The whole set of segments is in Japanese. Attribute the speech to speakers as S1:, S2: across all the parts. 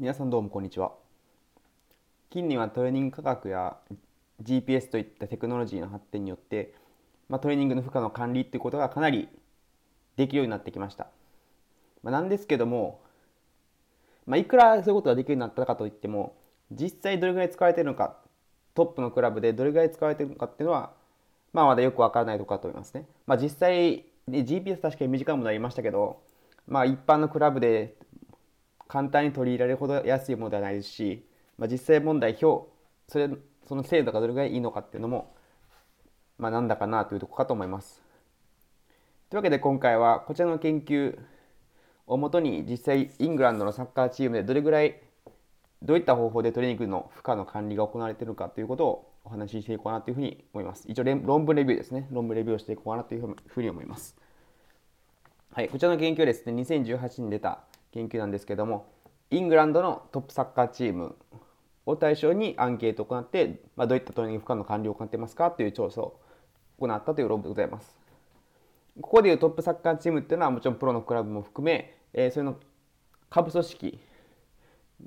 S1: 皆さんどうもこんにちは。近年はトレーニング科学や GPS といったテクノロジーの発展によって、まあ、トレーニングの負荷の管理っていうことがかなりできるようになってきました、まあ、なんですけども、まあ、いくらそういうことができるようになったかといっても実際どれぐらい使われてるのかトップのクラブでどれぐらい使われてるのかっていうのは、まあ、まだよくわからないところだと思いますね、まあ、実際 GPS 確かに短くもなりましたけど、まあ、一般のクラブで簡単に取り入れられるほど安いものではないですし、まあ、実際問題表それその精度がどれぐらいいいのかっていうのも、まあ、なんだかなというとこかと思います。というわけで今回はこちらの研究をもとに実際イングランドのサッカーチームでどれぐらいどういった方法でトレーニングの負荷の管理が行われているかということをお話ししていこうかなというふうに思います。一応論文レビューですね。論文レビューをしていこうかなというふうに思います。はい、こちらの研究はですね、2018年に出た研究なんですけどもイングランドのトップサッカーチームを対象にアンケートを行って、まあ、どういったトレーニング負荷の管理を行ってますかという調査を行ったという論文でございます。ここでいうトップサッカーチームっていうのはもちろんプロのクラブも含め、えー、それの下部組織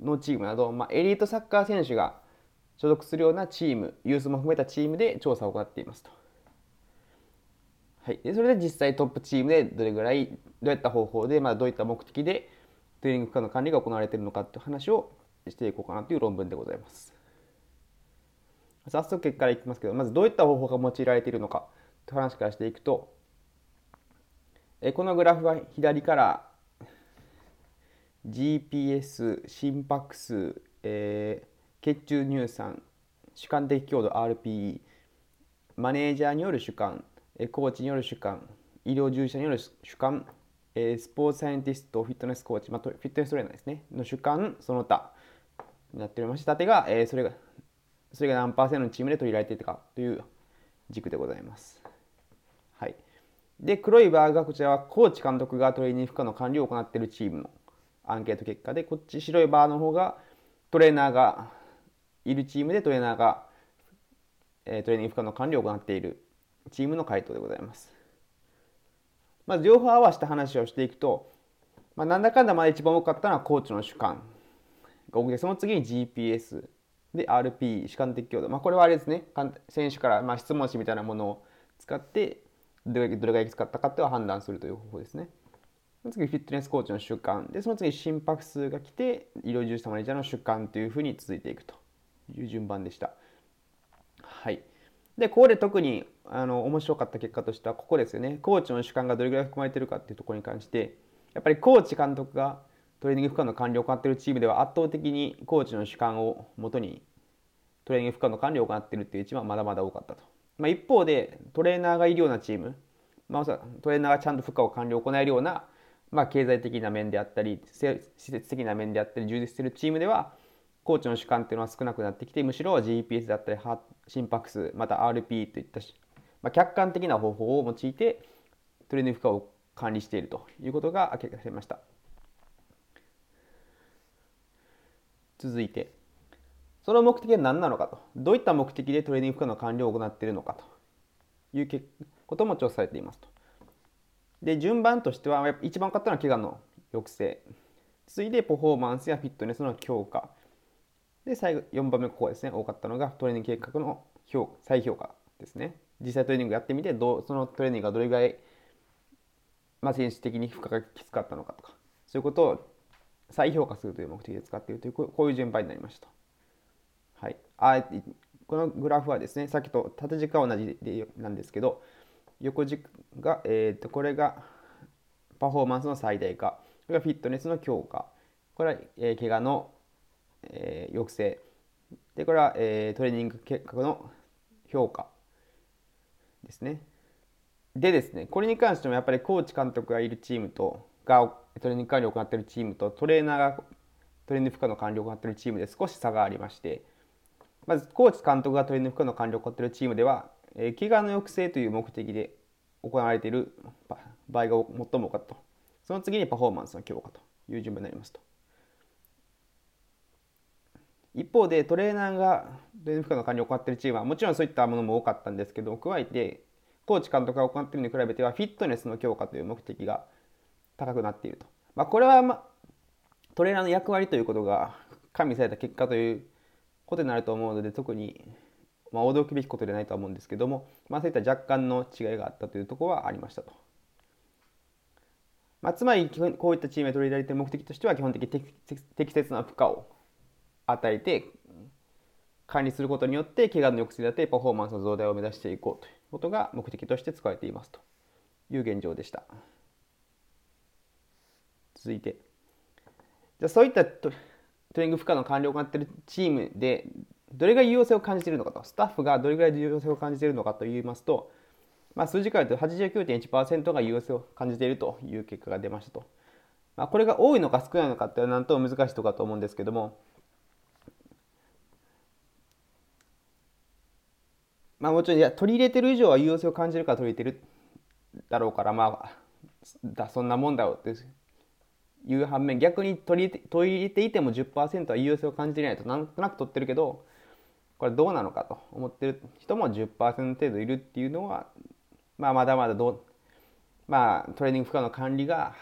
S1: のチームなど、まあ、エリートサッカー選手が所属するようなチーム、ユースも含めたチームで調査を行っていますと。はい、でそれで実際トップチームでどれぐらい、どういった方法で、まあ、どういった目的でトレーニング負荷の管理が行われているのかという話をしていこうかなという論文でございます。早速結果からいきますけど、まずどういった方法が用いられているのかという話からしていくと、えこのグラフは左から GPS、心拍数、えー、血中乳酸、主観的強度 RPE、マネージャーによる主観、コーチによる主観、医療従事者による主観、えー、スポーツサイエンティスト、フィットネスコーチ、まあ、フィットネストレーナーですね、の主観、その他になっておりまして、縦が、えー、それが、それが何パーセントのチームで取り入れられていたかという軸でございます。はい。で、黒いバーがこちらはコーチ監督がトレーニング負荷の管理を行っているチームのアンケート結果で、こっち白いバーの方がトレーナーがいるチームでトレーナーが、えー、トレーニング負荷の管理を行っているチームの回答でございます。まず両方合わせた話をしていくと、まあ、なんだかんだまあ一番多かったのはコーチの主観が多くて、その次に GPS で RP、主観的強度。まあ、これはあれですね、選手からまあ質問紙みたいなものを使って、どれぐらい使ったかっていうのを判断するという方法ですね。その次、フィットネスコーチの主観。で、その次、心拍数が来て、医療従事者マネージャーの主観というふうに続いていくという順番でした。はい。で、ここで特にあの面白かった結果としてはここですよね。コーチの主観がどれぐらい含まれてるかっていうところに関して、やっぱりコーチ監督がトレーニング負荷の管理を行っているチームでは圧倒的にコーチの主観をもとにトレーニング負荷の管理を行っているっていうチームはまだまだ多かったと。まあ、一方でトレーナーがいるようなチーム、まあ、トレーナーがちゃんと負荷を管理を行えるような、まあ、経済的な面であったり施設的な面であったり充実しているチームではコーチの主観っていうのは少なくなってきてむしろ GPS だったり心拍数また RP といったまあ、客観的な方法を用いてトレーニング負荷を管理しているということが明らかにされました。続いてその目的は何なのかと。どういった目的でトレーニング負荷の管理を行っているのかということも調査されていますと。で順番としては一番多かったのは怪我の抑制。次いでパフォーマンスやフィットネスの強化。で最後4番目ここですね。多かったのがトレーニング計画の評再評価ですね。実際トレーニングやってみてどうそのトレーニングがどれぐらい、まあ、選手的に負荷がきつかったのかとかそういうことを再評価するという目的で使っているというこういう順番になりました。はい、あこのグラフはですねさっきと縦軸は同じでなんですけど横軸が、えー、とこれがパフォーマンスの最大化これがフィットネスの強化これは、えー、怪我の、えー、抑制でこれは、えー、トレーニング結果の評価ですね。でですね、これに関してもやっぱりコーチ監督がいるチームと、がトレーニング管理を行っているチームと、トレーナーがトレーニング負荷の管理を行っているチームで少し差がありまして、まずコーチ監督がトレーニング負荷の管理を行っているチームでは、えー、怪我の抑制という目的で行われている場合が最も多かったと。その次にパフォーマンスの強化という順番になりますと。一方でトレーナーが負荷の管理を行っているチームはもちろんそういったものも多かったんですけど加えてコーチ監督が行っているに比べてはフィットネスの強化という目的が高くなっていると、まあ、これは、ま、トレーナーの役割ということが加味された結果ということになると思うので特に、まあ、驚くべきことではないとは思うんですけども、まあ、そういった若干の違いがあったというところはありましたと。まあ、つまりこういったチームで取り入れられている目的としては基本的に適切な負荷を与えて管理することによって怪我の抑制だってパフォーマンスの増大を目指していこうということが目的として使われていますという現状でした。続いてじゃそういったトレーニング負荷の管理を行っているチームでどれが有用性を感じているのかとスタッフがどれぐらい有用性を感じているのかといいますと、まあ、数字から言うと89.1%が有用性を感じているという結果が出ましたと。まあ、これが多いのか少ないのかっていうのはなんと難しいところだと思うんですけどもまあもちろんいや取り入れてる以上は有用性を感じるから取り入れてるだろうからまあだそんなもんだろうっていう反面逆に取り取り入れていても10%は有用性を感じていないとなんとなく取ってるけどこれどうなのかと思ってる人も10%程度いるっていうのは、まあ、まだまだどう、まあ、トレーニング負荷の管理が、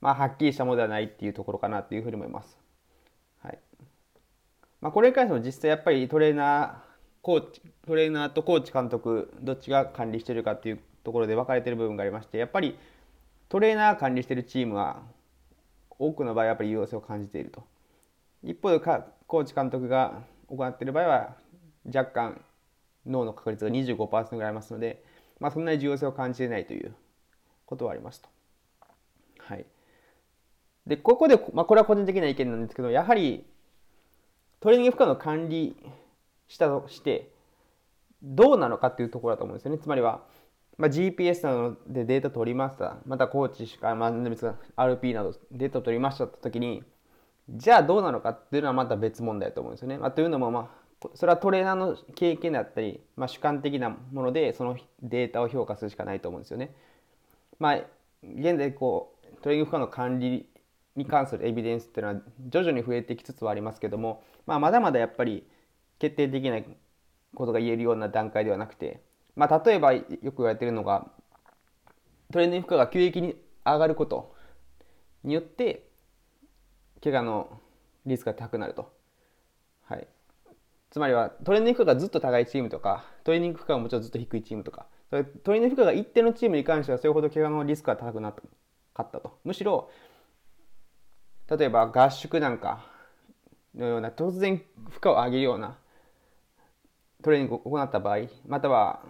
S1: まあ、はっきりしたものではないっていうところかなっていうふうに思います。はいまあ、これに関しても実際やっぱりトレーナーコーチトレーナーとコーチ監督どっちが管理してるかっていうところで分かれてる部分がありましてやっぱりトレーナー管理してるチームは多くの場合やっぱり有用性を感じていると一方でコーチ監督が行っている場合は若干脳の確率が25%ぐらいありますので、まあ、そんなに重要性を感じていないということはありますと。はい、でここで、まあ、これは個人的な意見なんですけどやはりトレーニング負荷の管理したとしてどうなのかっていうところだと思うんですよね。つまりは、まあ、GPS などでデータ取りました。またコーチしか、まあ、RP などデータを取りましたって時にじゃあどうなのかっていうのはまた別問題だと思うんですよね。まあ、というのも、まあ、それはトレーナーの経験だったり、まあ、主観的なものでそのデータを評価するしかないと思うんですよね。まあ、現在こうトレーニング負荷の管理に関するエビデンスっていうのは徐々に増えてきつつはありますけども、まあ、まだまだやっぱり決定的ないことが言えるような段階ではなくて、まあ、例えばよく言われているのがトレーニング負荷が急激に上がることによって怪我のリスクが高くなると。はい、つまりはトレーニング負荷がずっと高いチームとかトレーニング負荷がもちろんずっと低いチームとかトレーニング負荷が一定のチームに関してはそれほど怪我のリスクが高くなかったと。むしろ例えば合宿なんかのような突然負荷を上げるようなトレーニングを行った場合または、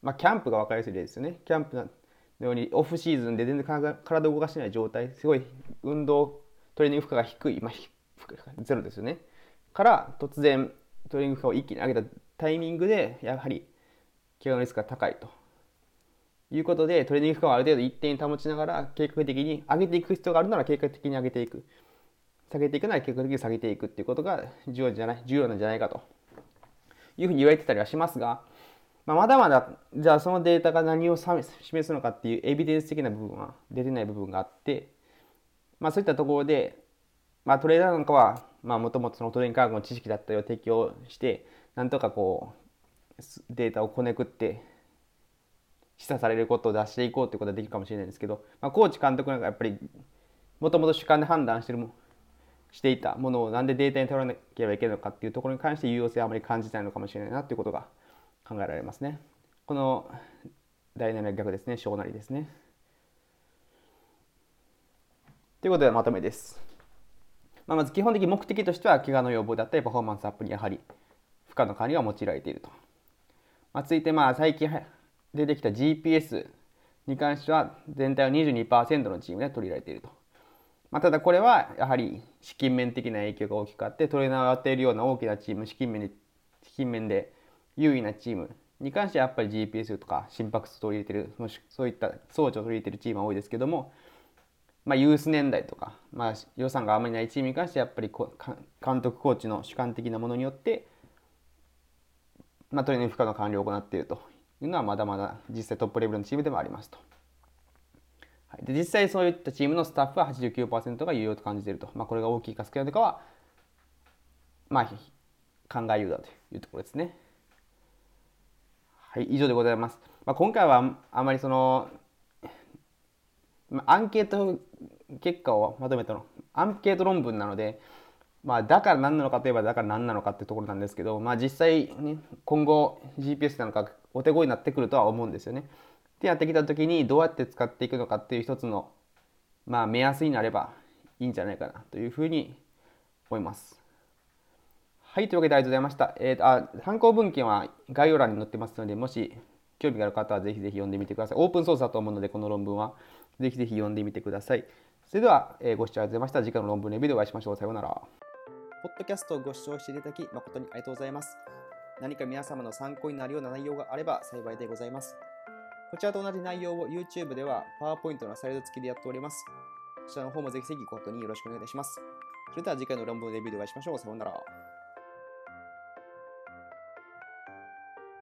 S1: まあ、キャンプが分かりやすい例ですよね。キャンプのようにオフシーズンで全然体を動かしてない状態すごい運動トレーニング負荷が低い、まあ、ゼロですよね。から突然トレーニング負荷を一気に上げたタイミングでやはり怪我のリスクが高いと。いうことでトレーニング負荷をある程度一定に保ちながら計画的に上げていく必要があるなら計画的に上げていく。下げていくなら計画的に下げていくっていうことが重要じゃない重要なんじゃないかと。いうふうに言われてたりはしますが、まあ、まだまだじゃあそのデータが何を示すのかっていうエビデンス的な部分は出てない部分があって、まあ、そういったところで、まあ、トレーダーなんかはまあもともとそのトレーニング科学の知識だったりを適用してなんとかこうデータをこねくって示唆されることを出していこうということはできるかもしれないんですけど、まあ、コーチ監督なんかやっぱりもともと主観で判断してるもしていたものをなんでデータに頼らなければいけないのかっていうところに関して有用性はあまり感じないのかもしれないなということが考えられますね。この第7の逆ですね、小なりですね。ということでまとめです。まあ、まず基本的目的としては怪我の予防だったりパフォーマンスアップにやはり負荷の管理が用いられていると。まあ、続いてまあ最近出てきた GPS に関しては全体の22%のチームで取り入れられていると。まあ、ただこれはやはり資金面的な影響が大きくあってトレーナーがやっているような大きなチーム資金面で資金面で優位なチームに関してはやっぱり GPS とか心拍数を取り入れてるもしそういった装置を取り入れてるチームは多いですけども、まあ、ユース年代とか、まあ、予算があまりないチームに関してはやっぱり監督コーチの主観的なものによって、まあ、トレーニング負荷の管理を行っているというのはまだまだ実際トップレベルのチームでもありますと。はい、で実際そういったチームのスタッフは89%が有用と感じていると、まあ、これが大きいか少ないのかは、まあ、考えようだというところですね。はい、以上でございます。まあ、今回はあまりその、まあ、アンケート結果をまとめたのアンケート論文なので、まあ、だから何なのかといえばだから何なのかってところなんですけど、まあ、実際、ね、今後 GPS なのかお手頃になってくるとは思うんですよね。ってやってきた時にどうやって使っていくのかっていう一つの、まあ、目安になればいいんじゃないかなというふうに思います。はい、というわけでありがとうございました。えー、あ参考文献は概要欄に載ってますので、もし興味がある方はぜひぜひ読んでみてください。オープンソースだと思うので、この論文は。ぜひぜひ読んでみてください。それでは、えー、ご視聴ありがとうございました。次回の論文レビューでお会いしましょう。さようなら。ポッドキャストをご視聴していただき誠にありがとうございます。何か皆様の参考になるような内容があれば幸いでございます。こちらと同じ内容を YouTube では PowerPoint のサイド付きでやっております。こちらの方もぜひぜひご確認よろしくお願いいたします。それでは次回の論文レビューでお会いしましょう。さようなら。